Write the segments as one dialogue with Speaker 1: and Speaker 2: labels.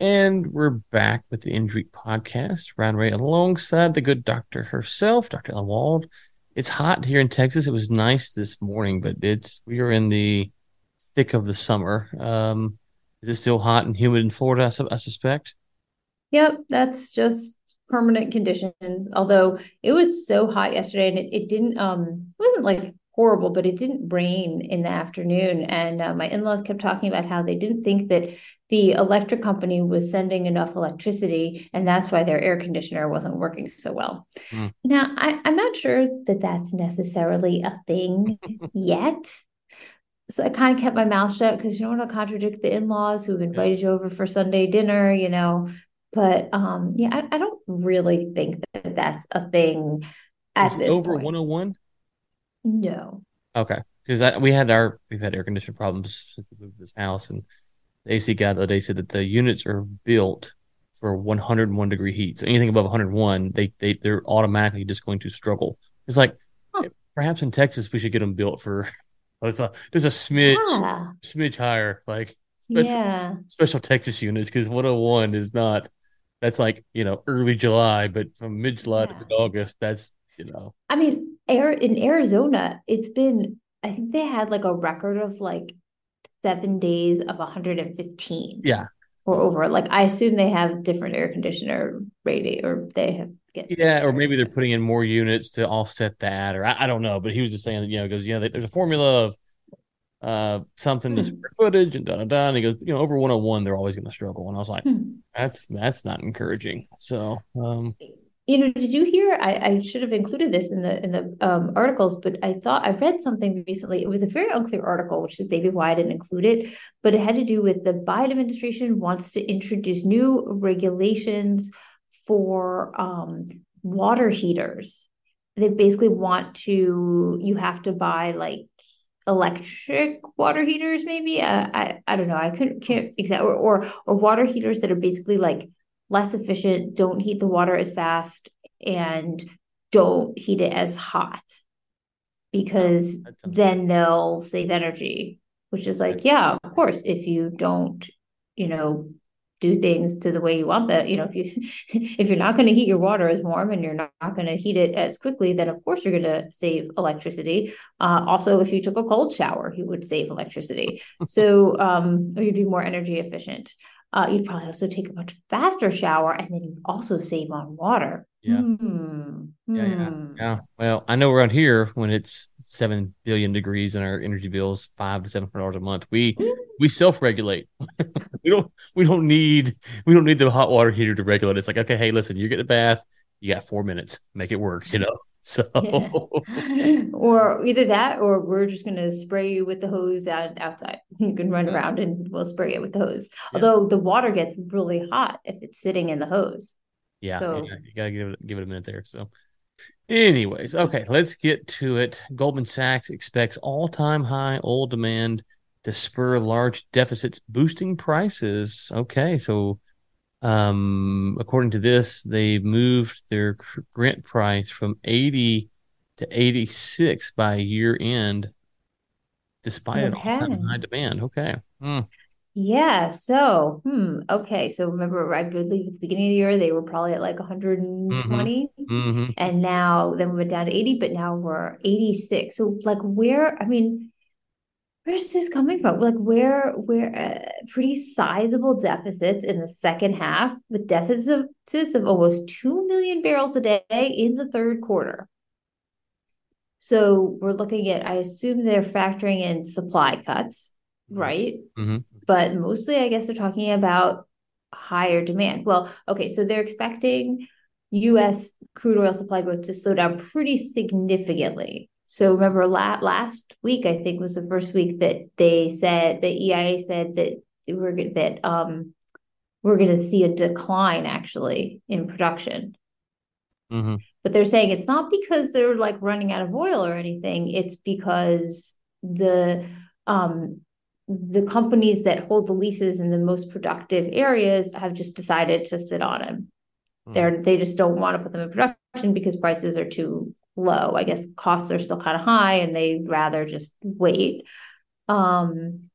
Speaker 1: And we're back with the Injury podcast. Ryan Ray alongside the good doctor herself, Dr. Ellen Wald. It's hot here in Texas. It was nice this morning, but it's we are in the thick of the summer. Um, is it still hot and humid in Florida? I, su- I suspect.
Speaker 2: Yep, that's just permanent conditions. Although it was so hot yesterday and it, it didn't um it wasn't like horrible, but it didn't rain in the afternoon. And uh, my in-laws kept talking about how they didn't think that the electric company was sending enough electricity, and that's why their air conditioner wasn't working so well.
Speaker 1: Mm.
Speaker 2: Now, I, I'm not sure that that's necessarily a thing yet. So I kind of kept my mouth shut because you don't want to contradict the in-laws who've invited you over for Sunday dinner, you know. But um, yeah, I, I don't really think that that's a thing at this
Speaker 1: over
Speaker 2: point.
Speaker 1: 101?
Speaker 2: No.
Speaker 1: Okay, because we had our we've had air conditioner problems since we moved to this house, and the AC guy the other day said that the units are built for 101 degree heat. So anything above 101, they they they're automatically just going to struggle. It's like
Speaker 2: Huh.
Speaker 1: perhaps in Texas we should get them built for it's a, there's a smidge
Speaker 2: Yeah.
Speaker 1: smidge higher, like special,
Speaker 2: Yeah.
Speaker 1: special Texas units because 101 is not that's like you know early July, but from mid July to
Speaker 2: Yeah.
Speaker 1: mid August, that's you know
Speaker 2: I mean, air in Arizona, it's been, I think they had like a record of like seven days of 115
Speaker 1: yeah
Speaker 2: or over. Like I assume they have different air conditioner rating or they have get
Speaker 1: Yeah, or maybe they're putting in more units to offset that, or I, I don't know. But he was just saying, you know, he goes, yeah, there's a formula of uh something to
Speaker 2: Hmm.
Speaker 1: square footage and da da da. And he goes, you know, over 101, they're always going to struggle. And I was like,
Speaker 2: Hmm.
Speaker 1: that's that's not encouraging. So, um,
Speaker 2: You know, did you hear? I, I should have included this in the in the um, articles, but I thought I read something recently. It was a very unclear article, which is maybe why I didn't include it. But it had to do with the Biden administration wants to introduce new regulations for um, water heaters. They basically want to you have to buy like electric water heaters, maybe. Uh, I I don't know. I couldn't can't exactly or, or or water heaters that are basically like less efficient, don't heat the water as fast, and don't heat it as hot because then they'll save energy, which is like, yeah, of course, if you don't, you know, do things to the way you want that, you know, if you if you're not going to heat your water as warm and you're not, not going to heat it as quickly, then of course you're going to save electricity. Uh, also, if you took a cold shower, you would save electricity. So, um, or you'd be more energy efficient. Uh, you'd probably also take a much faster shower, and then you'd also save on water.
Speaker 1: Yeah.
Speaker 2: Hmm.
Speaker 1: yeah, yeah,
Speaker 2: Hmm.
Speaker 1: yeah. Well, I know around here when it's seven billion degrees and our energy bills five to seven hundred dollars a month, we we self regulate. we don't we don't need we don't need the hot water heater to regulate. It's like okay, hey, listen, you're getting a bath, you got four minutes, make it work. You know. So
Speaker 2: Yeah. or either that, or we're just going to spray you with the hose out outside. You can run
Speaker 1: Yeah.
Speaker 2: around and we'll spray it with the hose.
Speaker 1: Yeah.
Speaker 2: Although the water gets really hot if it's sitting in the hose.
Speaker 1: Yeah,
Speaker 2: So-
Speaker 1: yeah, you gotta give it give it a minute there. So, anyways, okay, let's get to it. Goldman Sachs expects all time high oil demand to spur large deficits, boosting prices. Okay, so um, according to this, they moved their Brent price from eighty to eighty six by year end, despite an all time
Speaker 2: Okay.
Speaker 1: high demand. Okay, Hmm.
Speaker 2: Yeah. So, hmm. Okay. So remember, I believe at the beginning of the year, they were probably at like 120.
Speaker 1: hmm
Speaker 2: And now then we went down to 80, but now we're 86. So like where, I mean, where's this coming from? Like where where uh, pretty sizable deficits in the second half with deficits of almost 2 million barrels a day in the third quarter. So we're looking at, I assume they're factoring in supply cuts, right?
Speaker 1: hmm
Speaker 2: But mostly I guess they're talking about higher demand. Well, okay, so they're expecting US crude oil supply growth to slow down pretty significantly. So remember la- last week, I think was the first week that they said the EIA said that we're that um we're going to see a decline actually in production.
Speaker 1: hmm
Speaker 2: But they're saying it's not because they're like running out of oil or anything. It's because the um the companies that hold the leases in the most productive areas have just decided to sit on them. They're they just don't want to put them in production because prices are too low. I guess costs are still kind of high and they'd rather just wait. Um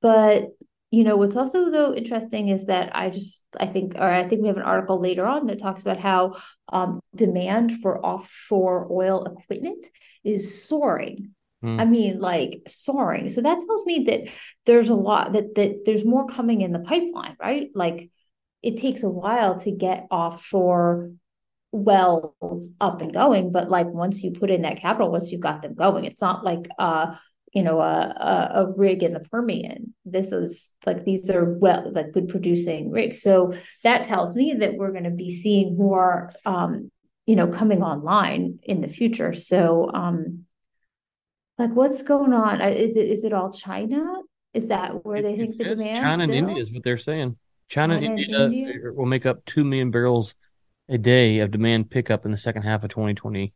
Speaker 2: but you know, what's also though interesting is that I just I think or I think we have an article later on that talks about how um, demand for offshore oil equipment is soaring. Mm. I mean, like soaring. So that tells me that there's a lot that that there's more coming in the pipeline, right? Like it takes a while to get offshore wells up and going, but like once you put in that capital, once you've got them going, it's not like uh you know a, a, a rig in the Permian. This is like these are well like good producing rigs. So that tells me that we're going to be seeing more um, you know coming online in the future. So um, like what's going on? Is it is it all China? Is that where it, they think the demand?
Speaker 1: China still? and India is what they're saying. China, China and India, India will make up two million barrels a day of demand pickup in the second half of 2020.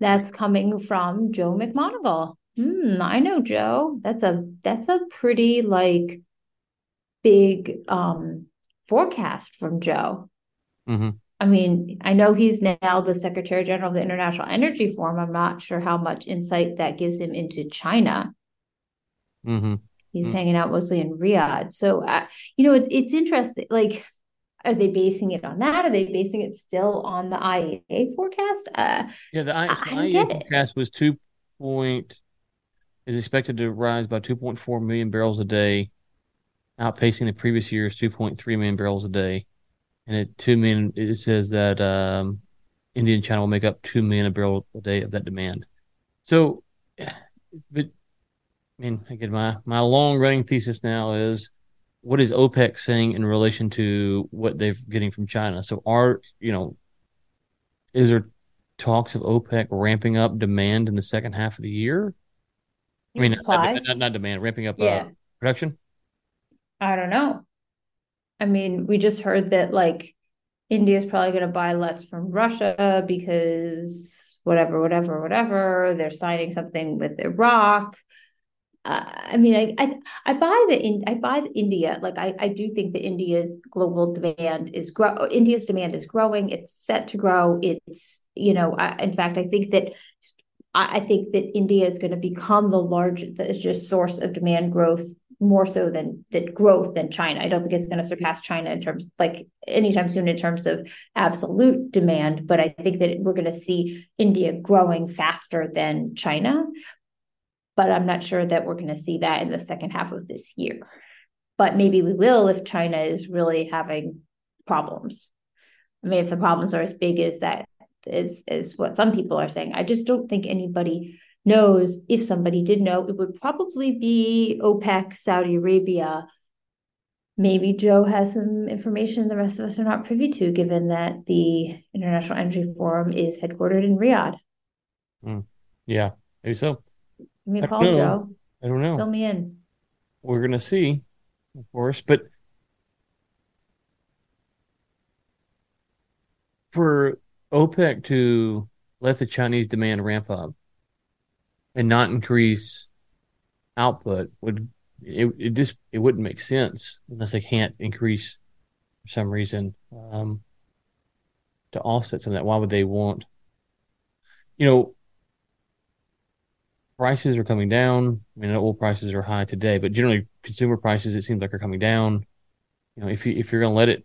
Speaker 2: That's coming from Joe McMonigle. Hmm, I know Joe. That's a that's a pretty like big um forecast from Joe. Mm-hmm. I mean, I know he's now the Secretary General of the International Energy Forum. I'm not sure how much insight that gives him into China. Mm-hmm. He's mm-hmm. hanging out mostly in Riyadh. So, uh, you know, it's it's interesting. Like, are they basing it on that? Are they basing it still on the IEA forecast? Uh,
Speaker 1: yeah, the, I, the IEA forecast was two point is expected to rise by 2.4 million barrels a day, outpacing the previous year's 2.3 million barrels a day. And at 2 million, it says that um, India and China will make up 2 million a barrel a day of that demand. So, but I mean, again, my, my long running thesis now is what is OPEC saying in relation to what they're getting from China? So, are, you know, is there talks of OPEC ramping up demand in the second half of the year? I mean, not, not, not, demand, ramping up uh, yeah. uh, production.
Speaker 2: I don't know. I mean, we just heard that like India is probably going to buy less from Russia because whatever, whatever, whatever. They're signing something with Iraq. Uh, I mean, I, I I buy the in I buy India. Like I I do think that India's global demand is grow. India's demand is growing. It's set to grow. It's you know. I, in fact, I think that I, think that India is going to become the largest source of demand growth more so than that growth than China. I don't think it's going to surpass China in terms like anytime soon in terms of absolute demand, but I think that we're going to see India growing faster than China. But I'm not sure that we're going to see that in the second half of this year. But maybe we will if China is really having problems. I mean, if the problems are as big as that is is what some people are saying. I just don't think anybody knows. If somebody did know, it would probably be OPEC, Saudi Arabia. Maybe Joe has some information the rest of us are not privy to, given that the International Energy Forum is headquartered in Riyadh.
Speaker 1: Mm. Yeah, maybe so.
Speaker 2: Give me a call, Joe.
Speaker 1: I don't know.
Speaker 2: Fill me in.
Speaker 1: We're gonna see, of course, but for OPEC to let the Chinese demand ramp up and not increase output would it, it just it wouldn't make sense unless they can't increase for some reason um, to offset some of that. Why would they want? You know, prices are coming down. I mean, oil prices are high today, but generally consumer prices it seems like are coming down. You know, if you if you're going to let it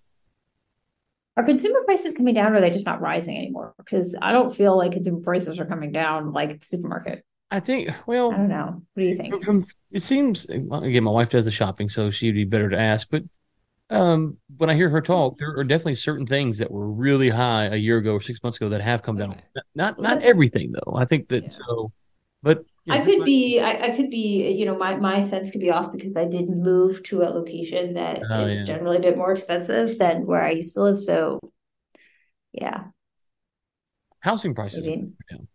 Speaker 2: are consumer prices coming down or are they just not rising anymore? Because I don't feel like consumer prices are coming down like the supermarket.
Speaker 1: I think, well,
Speaker 2: I don't know. What do you think?
Speaker 1: From, it seems, again, my wife does the shopping, so she'd be better to ask. But um, when I hear her talk, there are definitely certain things that were really high a year ago or six months ago that have come down. Not not everything though. I think that yeah. so, but
Speaker 2: I could be, I, I, could be, you know, my my sense could be off because I did move to a location that oh, is yeah. generally a bit more expensive than where I used to live. So, yeah,
Speaker 1: housing prices are down.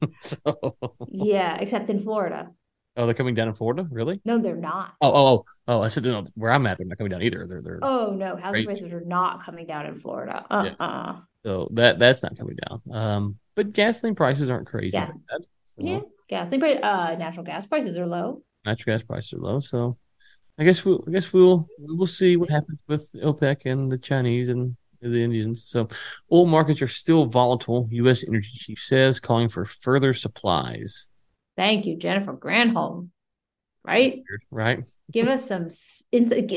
Speaker 2: so yeah, except in Florida.
Speaker 1: Oh, they're coming down in Florida, really?
Speaker 2: No, they're not.
Speaker 1: Oh, oh, oh, oh! I said no. Where I'm at, they're not coming down either. They're they're.
Speaker 2: Oh no, housing crazy. prices are not coming down in Florida. Uh uh-uh.
Speaker 1: uh So that that's not coming down. Um, but gasoline prices aren't crazy.
Speaker 2: Yeah. So. Yeah gasoline uh, natural gas prices are low.
Speaker 1: Natural gas prices are low, so I guess we'll I guess we'll we'll see what happens with OPEC and the Chinese and the Indians. So oil markets are still volatile. U.S. Energy Chief says, calling for further supplies.
Speaker 2: Thank you, Jennifer Granholm, right?
Speaker 1: Right.
Speaker 2: Give us some,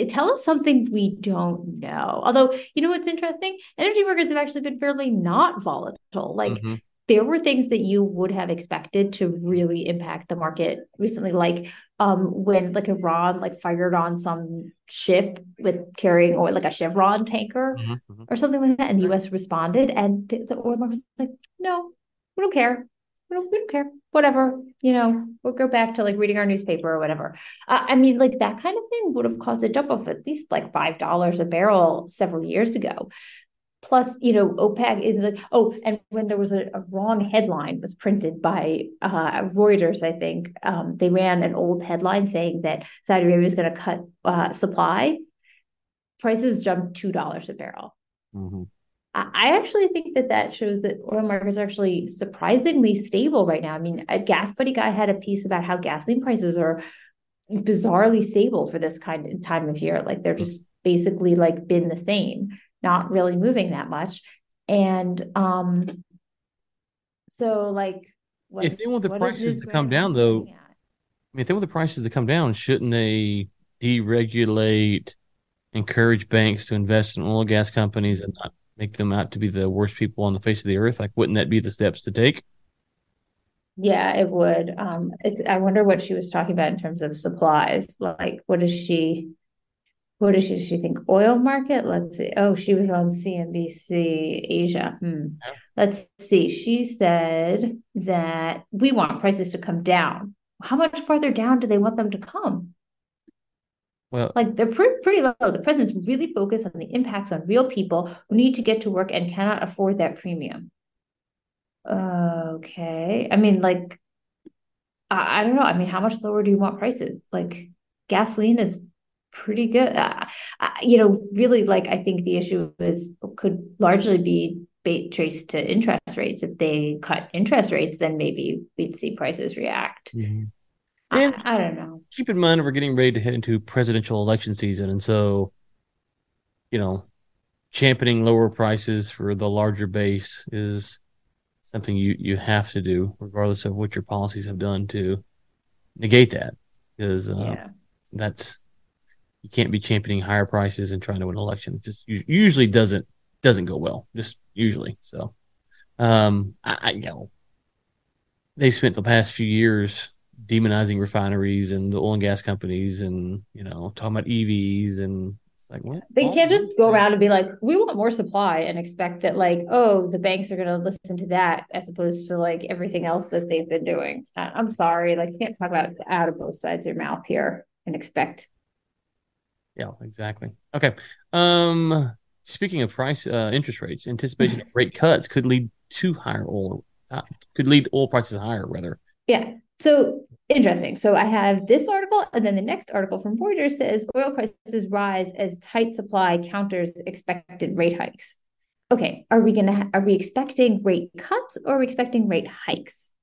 Speaker 2: tell us something we don't know. Although, you know what's interesting? Energy markets have actually been fairly not volatile. Like mm-hmm. There were things that you would have expected to really impact the market recently, like um, when like Iran like fired on some ship with carrying oil, like a Chevron tanker mm-hmm. mm-hmm. or something like that, and the U.S. responded, and the, the oil market was like, no, we don't care we don't, we don't care. Whatever, you know, we'll go back to like reading our newspaper or whatever. Uh, I mean, like that kind of thing would have caused a jump of at least like five dollars a barrel several years ago. Plus, you know, OPEC is like, oh, and when there was a, a wrong headline was printed by uh, Reuters, I think um, they ran an old headline saying that Saudi Arabia is going to cut uh, supply. Prices jumped two dollars a barrel. Mm-hmm. I actually think that that shows that oil markets are actually surprisingly stable right now. I mean, a GasBuddy guy had a piece about how gasoline prices are bizarrely stable for this kind of time of year. Like they're just basically like been the same, not really moving that much. And um, so like
Speaker 1: if they want the prices to come down though, I mean, if they want the prices to come down, shouldn't they deregulate, encourage banks to invest in oil gas companies and not make them out to be the worst people on the face of the earth? Like, wouldn't that be the steps to take?
Speaker 2: Yeah, it would. Um, it's. I wonder what she was talking about in terms of supplies. Like, what does she? What does she, she think? Oil market? Let's see. Oh, she was on CNBC Asia. Hmm. Let's see. She said that we want prices to come down. How much farther down do they want them to come? Well, like they're pretty, pretty low. The president's really focused on the impacts on real people who need to get to work and cannot afford that premium. okay. I mean, like, I, I, don't know. I mean, how much lower do you want prices? Like, gasoline is pretty good. Uh, you know, really, like, I think the issue is could largely be traced to interest rates. If they cut interest rates, then maybe we'd see prices react. Mm-hmm. And I, I, don't know.
Speaker 1: Keep in mind we're getting ready to head into presidential election season, and so you know, championing lower prices for the larger base is something you you have to do, regardless of what your policies have done to negate that, because uh, yeah. that's you can't be championing higher prices and trying to win an election. It just usually doesn't doesn't go well. Just usually. So, um, I, I you know, they spent the past few years demonizing refineries and the oil and gas companies and you know talking about EVs and it's like what
Speaker 2: they can't just go around and be like we want more supply and expect that like oh the banks are going to listen to that as opposed to like everything else that they've been doing i'm sorry like you can't talk about out of both sides of your mouth here and expect
Speaker 1: yeah exactly okay um speaking of price uh interest rates anticipation of rate cuts could lead to higher oil uh, could lead oil prices higher rather
Speaker 2: yeah so interesting. So I have this article, and then the next article from Reuters says oil prices rise as tight supply counters expected rate hikes. Okay, are we gonna are we expecting rate cuts or are we expecting rate hikes?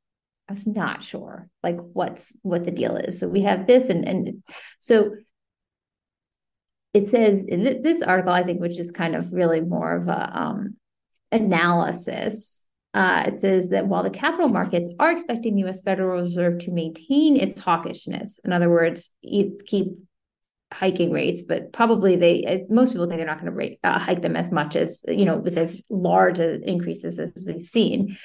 Speaker 2: I was not sure like what's what the deal is. So we have this, and and so it says in this article, I think, which is kind of really more of a um, analysis uh, it says that while the capital markets are expecting the US Federal Reserve to maintain its hawkishness, in other words, keep hiking rates, but probably they, most people think they're not going to uh, hike them as much as, you know, with as large increases as we've seen.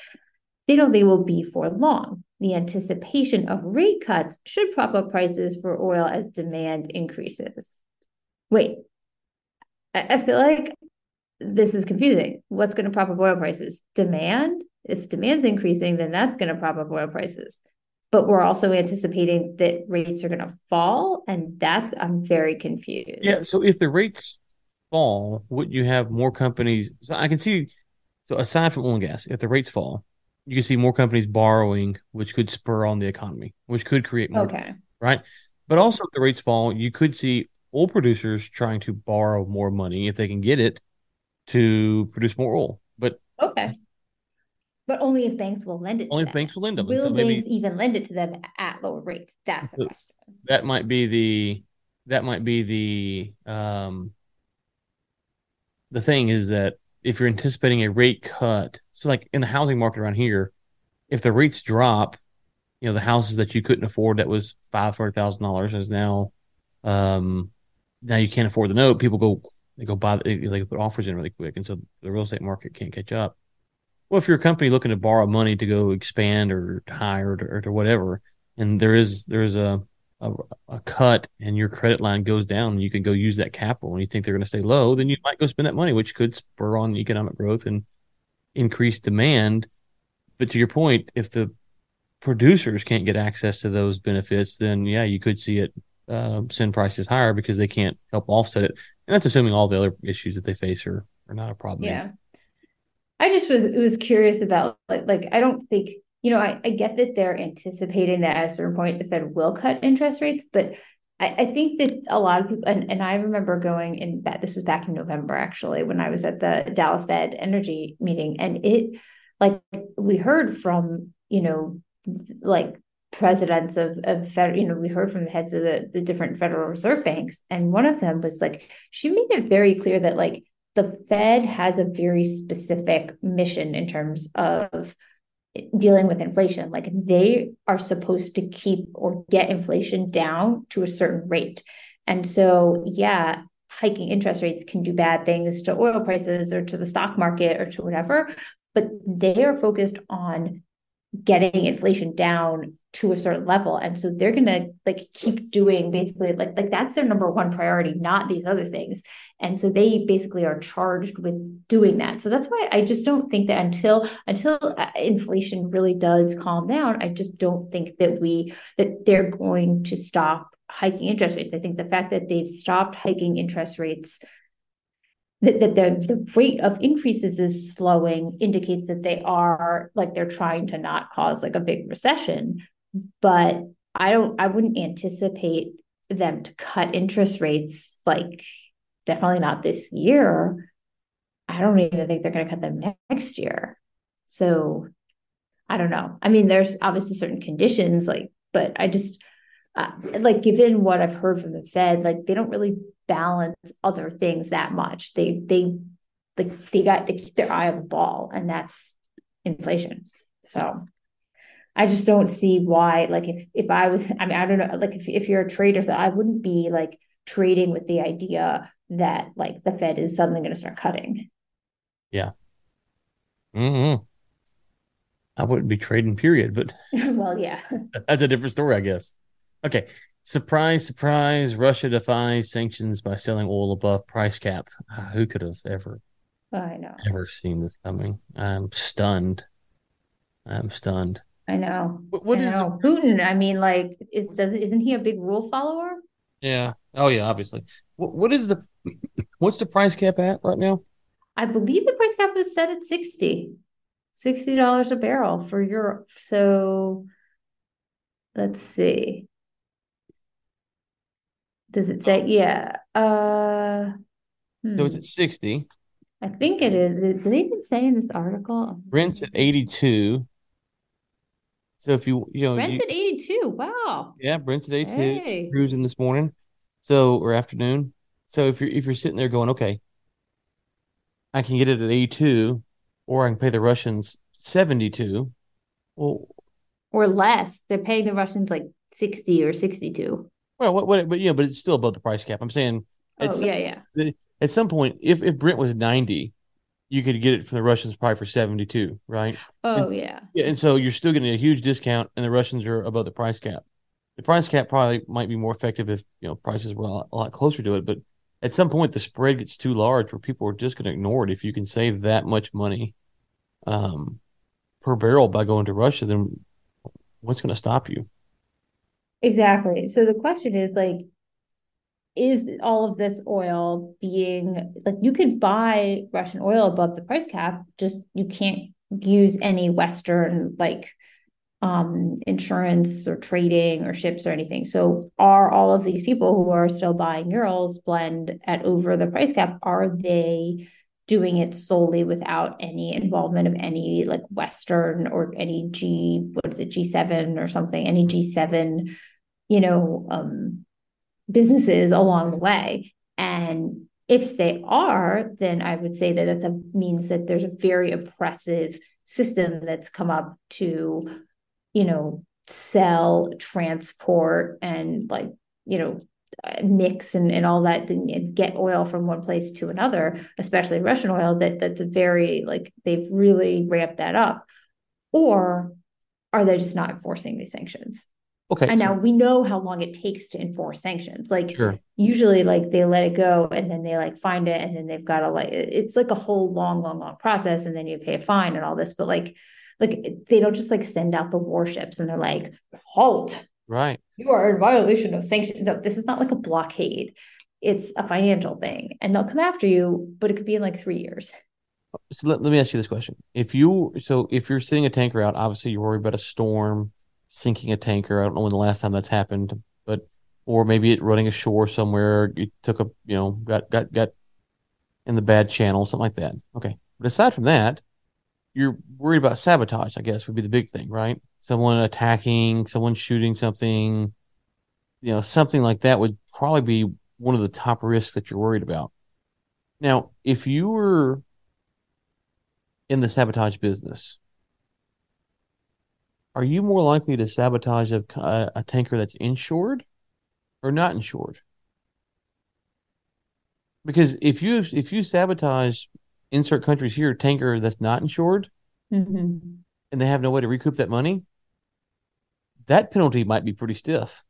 Speaker 2: They don't think will be for long. The anticipation of rate cuts should prop up prices for oil as demand increases. Wait, I, I feel like this is confusing. What's going to prop up oil prices? Demand? If demand's increasing, then that's going to prop up oil prices. But we're also anticipating that rates are going to fall. And that's, I'm very confused.
Speaker 1: Yeah. So if the rates fall, wouldn't you have more companies? So I can see, so aside from oil and gas, if the rates fall, you can see more companies borrowing, which could spur on the economy, which could create more. Okay. right. But also, if the rates fall, you could see oil producers trying to borrow more money if they can get it to produce more oil. But
Speaker 2: okay. But only if banks will lend it.
Speaker 1: Only if banks will lend them.
Speaker 2: Will so banks even lend it to them at lower rates? That's the question.
Speaker 1: That might be the that might be the um the thing is that if you're anticipating a rate cut, so like in the housing market around here, if the rates drop, you know the houses that you couldn't afford that was five hundred thousand dollars is now um now you can't afford the note people go they go buy they, put offers in really quick. And so the real estate market can't catch up. Well if you're a company looking to borrow money to go expand or hire or, or, whatever and there is there's a, a a cut and your credit line goes down you can go use that capital. And you think they're going to stay low then you might go spend that money which could spur on economic growth and increase demand. But to your point if the producers can't get access to those benefits, then yeah, you could see it uh, send prices higher because they can't help offset it. And that's assuming all the other issues that they face are, are not a problem.
Speaker 2: Yeah. I just was was curious about like like I don't think you know I, I get that they're anticipating that at a certain point the Fed will cut interest rates, but I, I think that a lot of people and, and I remember going in that this was back in November actually when I was at the Dallas Fed energy meeting and it like we heard from you know like presidents of of federal, you know, we heard from the heads of the, the different Federal Reserve banks, and one of them was like, she made it very clear that like the Fed has a very specific mission in terms of dealing with inflation. Like they are supposed to keep or get inflation down to a certain rate. And so, yeah, hiking interest rates can do bad things to oil prices or to the stock market or to whatever, but they are focused on getting inflation down to a certain level. And so they're going to like keep doing basically like like that's their number one priority not these other things. And so they basically are charged with doing that. So that's why i just don't think that until until uh, inflation really does calm down i just don't think that we that they're going to stop hiking interest rates. I think the fact that they've stopped hiking interest rates that, the, the rate of increases is slowing indicates that they are like they're trying to not cause like a big recession. But i don't i wouldn't anticipate them to cut interest rates like definitely not this year. I don't even think they're going to cut them next year. So i don't know. I mean there's obviously certain conditions like but i just uh, like given what i've heard from the fed like they don't really balance other things that much. They they like they got to keep their eye on the ball, and that's inflation. So I just don't see why, like if if I was, I mean, I don't know, like if if you're a trader, so I wouldn't be like trading with the idea that like the Fed is suddenly going to start cutting.
Speaker 1: Yeah. Mm-hmm. I wouldn't be trading, period. But
Speaker 2: well, yeah,
Speaker 1: that's a different story, I guess. Okay, Surprise, surprise, Russia defies sanctions by selling oil above price cap. Ah, who could have ever
Speaker 2: I know.
Speaker 1: Ever seen this coming? I'm stunned. I'm stunned.
Speaker 2: I know. What, what I is know. The... Putin? I mean, like, is does isn't he a big rule follower?
Speaker 1: Yeah. Oh yeah, obviously. What, what is the what's the price cap at right now?
Speaker 2: I believe the price cap was set at 60 $60 a barrel for Europe. So let's see. Does it say? Yeah. Uh,
Speaker 1: hmm. So it's at 60.
Speaker 2: I think it is. Did they even say in this article?
Speaker 1: Brent's at 82. So if you, you know,
Speaker 2: Brent's
Speaker 1: you,
Speaker 2: at 82. Wow.
Speaker 1: Yeah, Brent's at 82. Hey. Cruising this morning. So, or afternoon. So if you're, if you're sitting there going, okay, I can get it at 82 or I can pay the Russians 72. Well,
Speaker 2: or less. They're paying the Russians like 60 or 62.
Speaker 1: Well, what, what, but yeah, but it's still above the price cap. I'm saying,
Speaker 2: oh yeah, yeah.
Speaker 1: at some point, if if Brent was 90, you could get it from the Russians probably for 72, right?
Speaker 2: Oh
Speaker 1: and,
Speaker 2: yeah.
Speaker 1: Yeah, and so you're still getting a huge discount, and the Russians are above the price cap. The price cap probably might be more effective if you know prices were a lot, a lot closer to it, but at some point the spread gets too large where people are just going to ignore it. If you can save that much money, um, per barrel by going to Russia, then what's going to stop you?
Speaker 2: Exactly. So the question is like, is all of this oil being like you could buy Russian oil above the price cap, just you can't use any Western like um insurance or trading or ships or anything. So are all of these people who are still buying Urals blend at over the price cap, are they doing it solely without any involvement of any like Western or any G, what is it, G7 or something, any G7 you know, um, businesses along the way. And if they are, then I would say that that's a means that there's a very oppressive system that's come up to, you know, sell, transport, and like, you know, mix and, and all that and get oil from one place to another, especially Russian oil, that that's a very like they've really ramped that up. Or are they just not enforcing these sanctions?
Speaker 1: Okay.
Speaker 2: And now we know how long it takes to enforce sanctions. Like
Speaker 1: sure.
Speaker 2: usually like they let it go and then they like find it and then they've got to like it's like a whole long, long, long process and then you pay a fine and all this. But like like they don't just like send out the warships and they're like, halt.
Speaker 1: Right.
Speaker 2: You are in violation of sanctions. No, this is not like a blockade. It's a financial thing. And they'll come after you, but it could be in like three years.
Speaker 1: So let, let me ask you this question. If you so if you're sitting a tanker out, obviously you're worried about a storm sinking a tanker. I don't know when the last time that's happened, but or maybe it running ashore somewhere. You took a you know got got got in the bad channel, something like that. Okay, but aside from that, you're worried about sabotage. I guess would be the big thing, right? Someone attacking, someone shooting something, you know, something like that would probably be one of the top risks that you're worried about. Now, if you were in the sabotage business, are you more likely to sabotage a, a, tanker that's insured or not insured? Because if you if you sabotage insert countries here tanker that's not insured,
Speaker 2: mm-hmm.
Speaker 1: and they have no way to recoup that money, that penalty might be pretty stiff.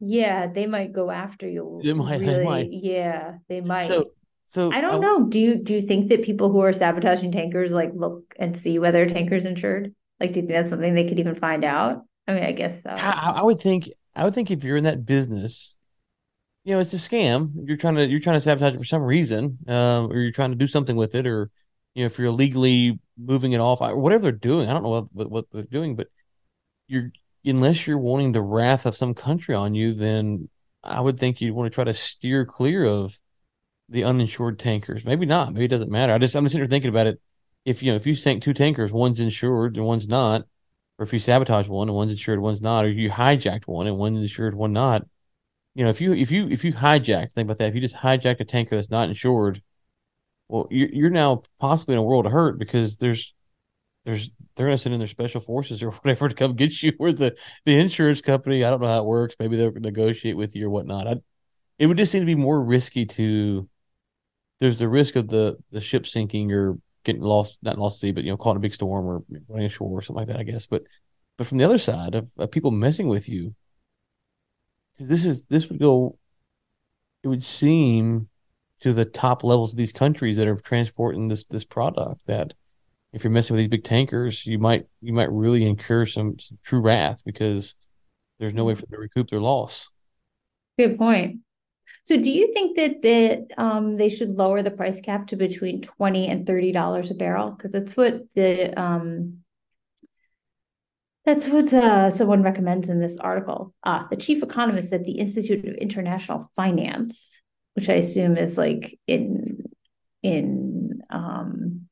Speaker 2: Yeah, they might go after you.
Speaker 1: They might.
Speaker 2: Really,
Speaker 1: they might.
Speaker 2: Yeah, they might.
Speaker 1: So, so
Speaker 2: I don't know. Do you do you think that people who are sabotaging tankers like look and see whether a tanker's insured? Like, do you think that's something they could even find out? I mean, I guess so.
Speaker 1: I, I would think. I would think if you're in that business, you know, it's a scam. You're trying to you're trying to sabotage it for some reason, uh, or you're trying to do something with it, or you know, if you're illegally moving it off, or whatever they're doing. I don't know what, what, what they're doing, but you're unless you're wanting the wrath of some country on you, then I would think you'd want to try to steer clear of the uninsured tankers. Maybe not. Maybe it doesn't matter. I just I'm just sitting here thinking about it if you know if you sink two tankers, one's insured and one's not, or if you sabotage one and one's insured, one's not, or you hijacked one and one's insured, one not. You know, if you if you if you hijack, think about that. If you just hijack a tanker that's not insured, well, you're you're now possibly in a world of hurt because there's there's they're to send in their special forces or whatever to come get you. Or the the insurance company, I don't know how it works. Maybe they'll negotiate with you or whatnot. I, it would just seem to be more risky to. There's the risk of the the ship sinking or getting lost, not lost sea, but you know, caught in a big storm or running ashore or something like that, I guess. But but from the other side of, of people messing with you, because this is this would go, it would seem to the top levels of these countries that are transporting this this product that if you're messing with these big tankers, you might you might really incur some, some true wrath because there's no way for them to recoup their loss.
Speaker 2: Good point. So do you think that that um, they should lower the price cap to between twenty and thirty dollars a barrel? Because that's what the um, that's what uh, someone recommends in this article. Uh, the chief economist at the Institute of International Finance, which I assume is like in in um,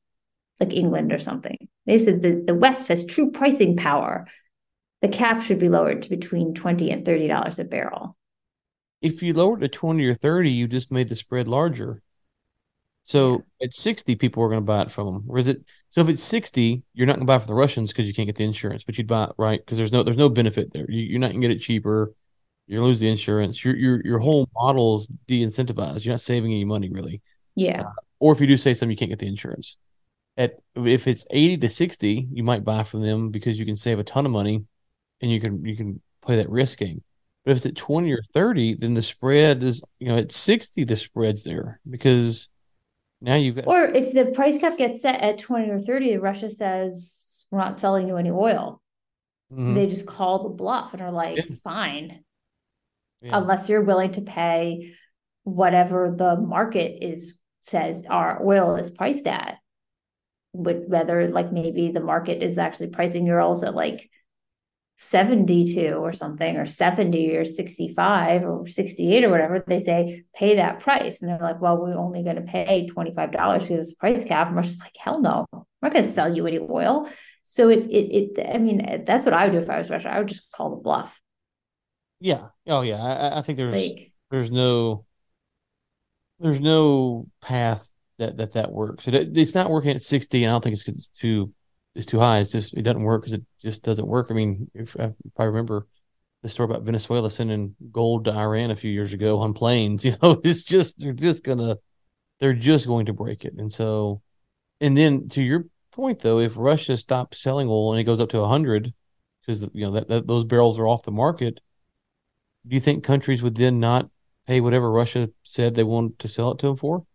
Speaker 2: like England or something. They said that the West has true pricing power. The cap should be lowered to between twenty and thirty dollars a barrel
Speaker 1: if you lowered to 20 or 30, you just made the spread larger. So at 60, people are going to buy it from them. Or is it so if it's 60, you're not going to buy it from the Russians because you can't get the insurance, but you'd buy it, right? Because there's no there's no benefit there. You, are not going to get it cheaper. You're going to lose the insurance. Your your your whole model's de-incentivized. You're not saving any money really.
Speaker 2: Yeah. Uh,
Speaker 1: or if you do say something, you can't get the insurance. At if it's 80 to 60, you might buy from them because you can save a ton of money, and you can you can play that risk game. But if it's at 20 or 30, then the spread is, you know, at 60, the spread's there because now you've got.
Speaker 2: Or if the price cap gets set at 20 or 30, Russia says, we're not selling you any oil. Mm-hmm. They just call the bluff and are like, yeah. fine. Yeah. Unless you're willing to pay whatever the market is says our oil is priced at. With whether like maybe the market is actually pricing your oils at like 72 or something or 70 or 65 or 68 or whatever they say pay that price. And they're like well we're only going to pay $25 for this price cap. And we're just like hell no. We're not going to sell you any oil. So it, it it i mean that's what i would do if i was russia i would just call the bluff.
Speaker 1: Yeah. Oh yeah. I, I think there's like, there's no there's no path that that that works. It, it's not working at 60 and i don't think it's because it's too is too high. It's just it doesn't work because it just doesn't work. I mean, if I remember the story about Venezuela sending gold to Iran a few years ago on planes. You know, it's just they're just gonna they're just going to break it. And so, and then to your point though, if Russia stops selling oil and it goes up to a hundred, because you know that, that those barrels are off the market, do you think countries would then not pay whatever Russia said they wanted to sell it to them for?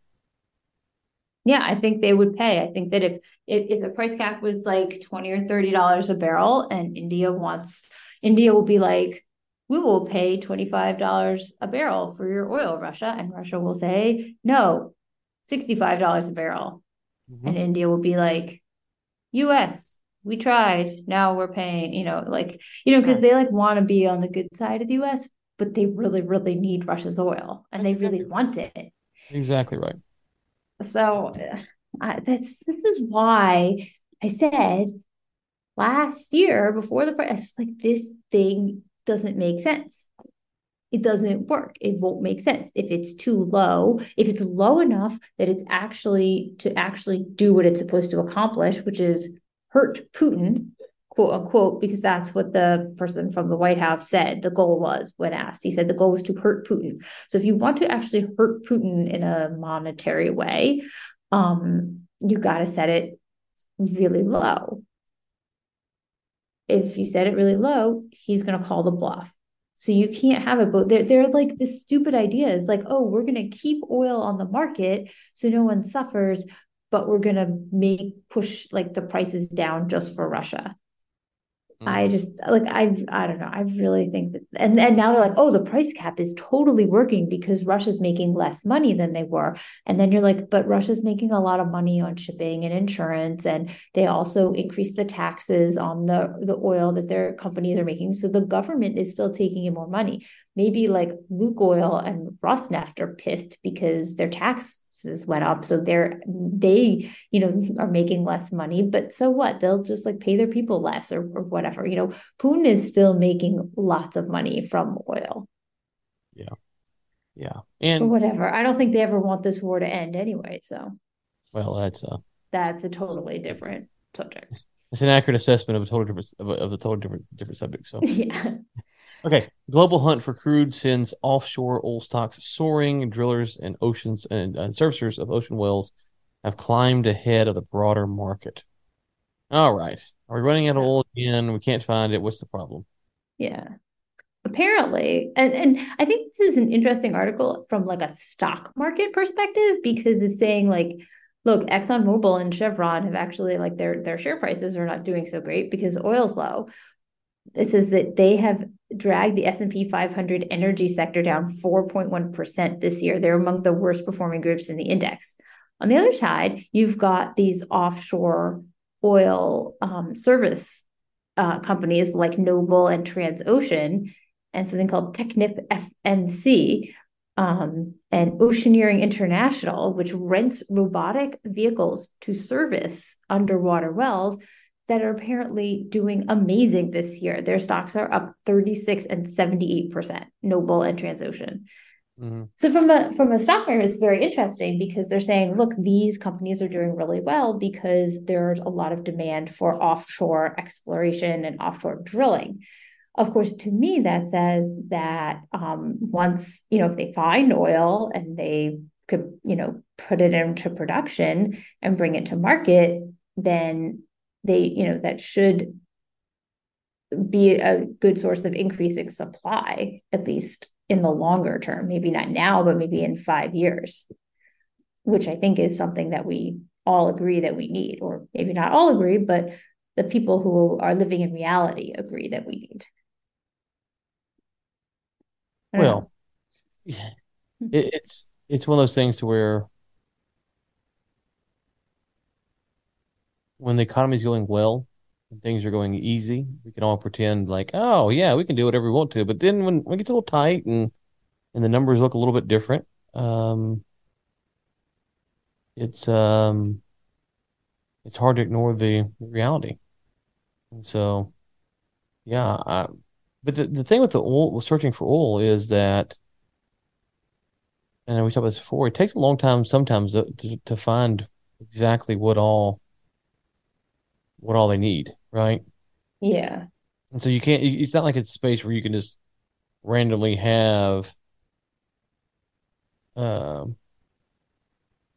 Speaker 2: Yeah, I think they would pay. I think that if if, if the price cap was like twenty or thirty dollars a barrel, and India wants, India will be like, we will pay twenty five dollars a barrel for your oil, Russia, and Russia will say no, sixty five dollars a barrel, mm-hmm. and India will be like, U.S. We tried. Now we're paying. You know, like you know, because they like want to be on the good side of the U.S., but they really, really need Russia's oil, and they really want it.
Speaker 1: Exactly right.
Speaker 2: So uh, I, that's this is why I said last year before the price, just like this thing doesn't make sense. It doesn't work. It won't make sense if it's too low. If it's low enough that it's actually to actually do what it's supposed to accomplish, which is hurt Putin, quote unquote, because that's what the person from the White House said the goal was when asked. He said the goal was to hurt Putin. So if you want to actually hurt Putin in a monetary way, um, you got to set it really low. If you set it really low, he's going to call the bluff. So you can't have it, but they're, they're like this stupid idea is like, oh, we're going to keep oil on the market so no one suffers, but we're going to make push like the prices down just for Russia. I mm. just like I I don't know. I really think that and, and now they're like, oh, the price cap is totally working because Russia's making less money than they were. And then you're like, but Russia's making a lot of money on shipping and insurance. And they also increased the taxes on the, the oil that their companies are making. So the government is still taking in more money. Maybe like Lukoil and Rosneft are pissed because their tax taxes went up. So they're they you know are making less money but so what? They'll just like pay their people less or, or whatever you know? Putin is still making lots of money from oil.
Speaker 1: Yeah. Yeah. And
Speaker 2: or whatever. I don't think they ever want this war to end anyway so.
Speaker 1: Well that's uh
Speaker 2: that's a totally different subject.
Speaker 1: it's an accurate assessment of a total different of a, of a total different different subject so.
Speaker 2: Yeah
Speaker 1: Okay. Global hunt for crude sends offshore oil stocks soaring. Drillers and oceans and, and servicers of ocean wells have climbed ahead of the broader market. All right. Are we running out of oil again? We can't find it. What's the problem?
Speaker 2: Yeah. Apparently, and, and I think this is an interesting article from like a stock market perspective because it's saying like, look, ExxonMobil and Chevron have actually like their their share prices are not doing so great because oil's low. It says that they have dragged the S&P 500 energy sector down 4.1% this year. They're among the worst performing groups in the index. On the other side, you've got these offshore oil um, service uh, companies like Noble and Transocean and something called Technip FMC um, and Oceaneering International, which rents robotic vehicles to service underwater wells that are apparently doing amazing this year. Their stocks are up 36 and 78%, Noble and Transocean. Mm-hmm. So from a from a stock market, it's very interesting because they're saying, look, these companies are doing really well because there's a lot of demand for offshore exploration and offshore drilling. Of course, to me, that says that um, once you know if they find oil and they could you know put it into production and bring it to market, then they you know that should be a good source of increasing supply at least in the longer term. Maybe not now but maybe in 5 years which i think is something that we all agree that we need or maybe not all agree but the people who are living in reality agree that we need.
Speaker 1: Well it, it's it's one of those things to where when the economy is going well and things are going easy, we can all pretend like, oh yeah, we can do whatever we want to. But then when, when it gets a little tight and and the numbers look a little bit different, um, it's um, it's hard to ignore the reality. And so, yeah, I, but the, the thing with the oil, searching for oil is that, and we talked about this before, it takes a long time sometimes to, to, to find exactly what all what all they need, right?
Speaker 2: Yeah.
Speaker 1: And so you can't. It's not like it's a space where you can just randomly have um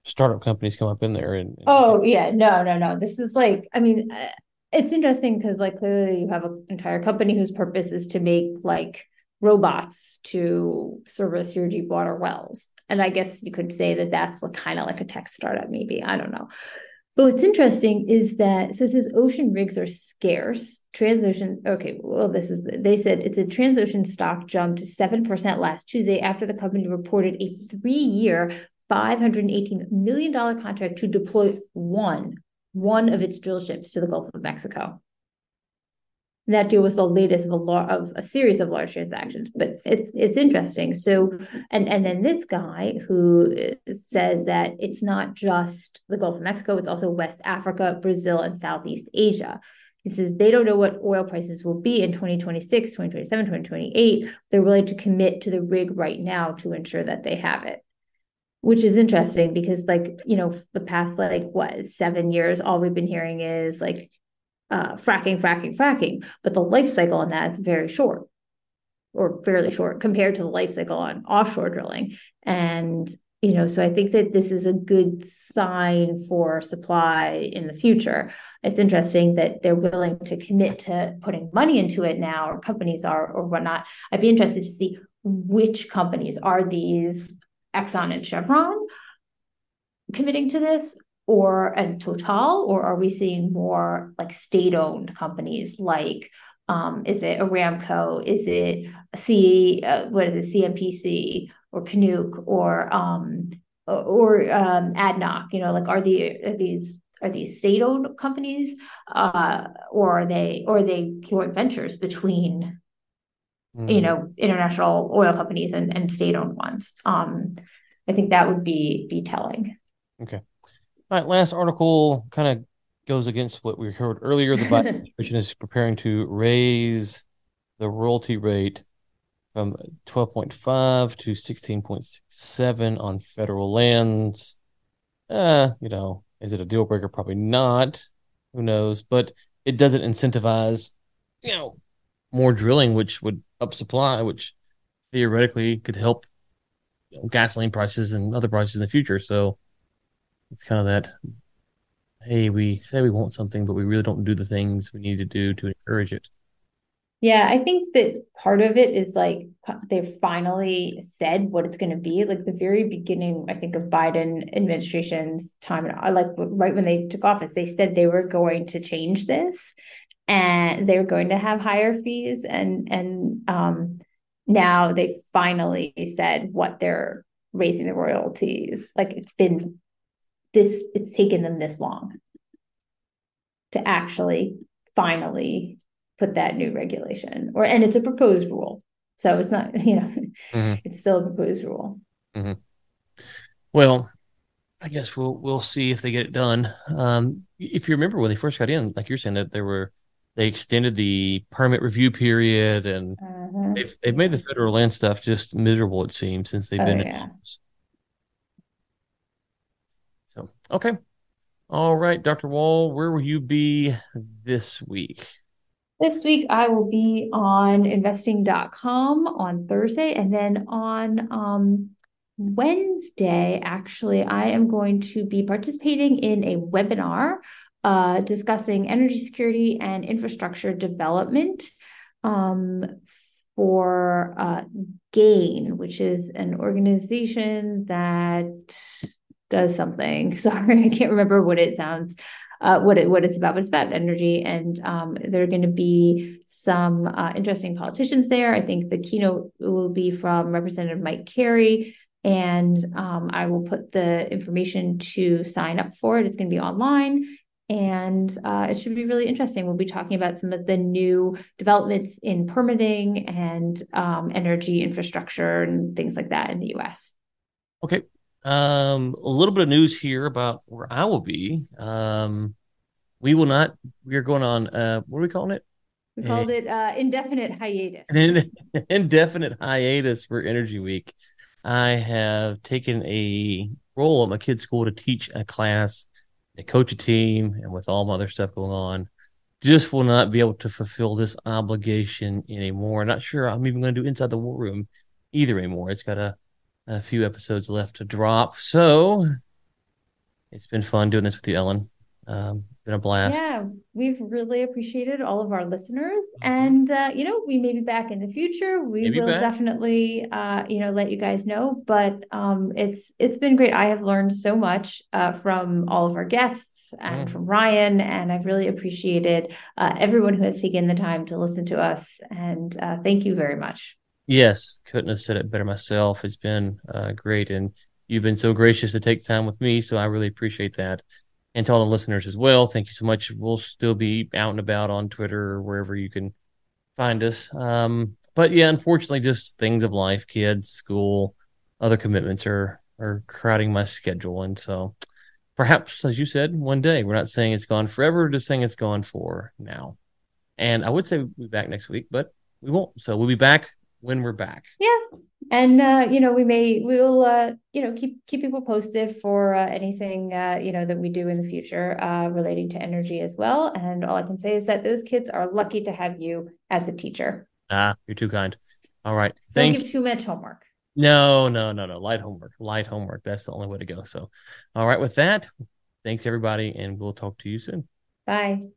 Speaker 1: startup companies come up in there and, and
Speaker 2: oh yeah no no no this is like i mean uh, it's interesting because like clearly you have an entire company whose purpose is to make like robots to service your deep water wells and i guess you could say that that's kind of like a tech startup maybe i don't know but what's interesting is that so it says ocean rigs are scarce. Transocean, okay, well, this is they said it's a Transocean stock jumped 7% last Tuesday after the company reported a three-year $518 million contract to deploy one, one of its drill ships to the Gulf of Mexico. That deal was the latest of a lot of a series of large transactions, but it's it's interesting. So, and and then this guy who uh, says that it's not just the Gulf of Mexico, it's also West Africa, Brazil, and Southeast Asia. He says they don't know what oil prices will be in 2026, 2027, 2028. They're willing to commit to the rig right now to ensure that they have it which is interesting because like you know the past like what seven years all we've been hearing is like uh, fracking fracking fracking but the life cycle on that is very short or fairly short compared to the life cycle on offshore drilling. And you know so i think that this is a good sign for supply in the future. It's interesting that they're willing to commit to putting money into it now or companies are or whatnot. I'd be interested to see which companies are these Exxon and Chevron committing to this or and Total, or are we seeing more like state-owned companies like um, is it Aramco? Is it C uh, what is it CNPC or CNOOC or um, or um, ADNOC? You know, like are the are these are these state-owned companies uh, or are they or are they joint ventures between mm. you know international oil companies and, and state-owned ones um i think that would be be telling
Speaker 1: okay all right last article kind of goes against what we heard earlier. The biden administration is preparing to raise the royalty rate from 12.5 to 16.7 on federal lands. Uh you know is it a deal breaker? Probably not. Who knows? But it doesn't incentivize you know more drilling, which would up supply, which theoretically could help you know, gasoline prices and other prices in the future. So it's kind of that. Hey, we say we want something, but we really don't do the things we need to do to encourage it.
Speaker 2: Yeah, I think that part of it is like they've finally said what it's going to be. Like the very beginning, I think of Biden administration's time, like right when they took office, they said they were going to change this, and they're going to have higher fees and and um, now they finally said what they're raising the royalties like it's been this it's taken them this long to actually finally put that new regulation or and it's a proposed rule so it's not you know mm-hmm. it's still a proposed rule
Speaker 1: mm-hmm. well i guess we'll we'll see if they get it done um if you remember when they first got in like you're saying that there were they extended the permit review period and uh-huh. they've, they've made the federal land stuff just miserable it seems since they've oh, been yeah. in office okay. All right dr Wald where will you be this week?
Speaker 2: This week i will be on investing.com on thursday and then on um, wednesday actually i am going to be participating in a webinar uh, discussing energy security and infrastructure development um, for uh, GAIN, which is an organization that does something. Sorry, I can't remember what it sounds, uh, what it what it's about, but it's about energy. And um, there are going to be some uh, interesting politicians there. I think the keynote will be from Representative Mike Carey. And um, I will put the information to sign up for it. It's going to be online and uh, it should be really interesting. We'll be talking about some of the new developments in permitting and um, energy infrastructure and things like that in the US.
Speaker 1: Okay. Um, a little bit of news here about where I will be. Um, we will not, we are going on, uh, what are we calling it?
Speaker 2: We called it uh, indefinite hiatus.
Speaker 1: An indefinite hiatus for Energy Week. I have taken a role at my kid's school to teach a class to coach a team, and with all my other stuff going on, just will not be able to fulfill this obligation anymore. Not sure I'm even going to do Inside the War Room either anymore. It's got a, a few episodes left to drop. So it's been fun doing this with you, Ellen. Um, been a blast.
Speaker 2: Yeah, we've really appreciated all of our listeners, mm-hmm. and uh, you know, we may be back in the future. We Maybe will back. definitely, uh, you know, let you guys know. But um, it's it's been great. I have learned so much uh, from all of our guests and mm. from Ryan, and I've really appreciated uh, everyone who has taken the time to listen to us. And uh, thank you very much.
Speaker 1: Yes, couldn't have said it better myself. It's been uh, great, and you've been so gracious to take time with me. So I really appreciate that and to all the listeners as well. Thank you so much. We'll still be out and about on Twitter or wherever you can find us. Um, but yeah, unfortunately, just things of life, kids, school, other commitments are are crowding my schedule, and so perhaps, as you said, one day we're not saying it's gone forever, just saying it's gone for now. And I would say we'll be back next week, but we won't. So we'll be back when we're back.
Speaker 2: Yeah, and uh, you know we may we'll uh, you know keep keep people posted for uh, anything uh, you know that we do in the future uh, relating to energy as well. And all I can say is that those kids are lucky to have you as a teacher.
Speaker 1: Ah, you're too kind. All right,
Speaker 2: thank Don't give too much homework.
Speaker 1: No, no, no, no. Light homework. Light homework. That's the only way to go. So, all right. With that, thanks everybody, and we'll talk to you soon.
Speaker 2: Bye.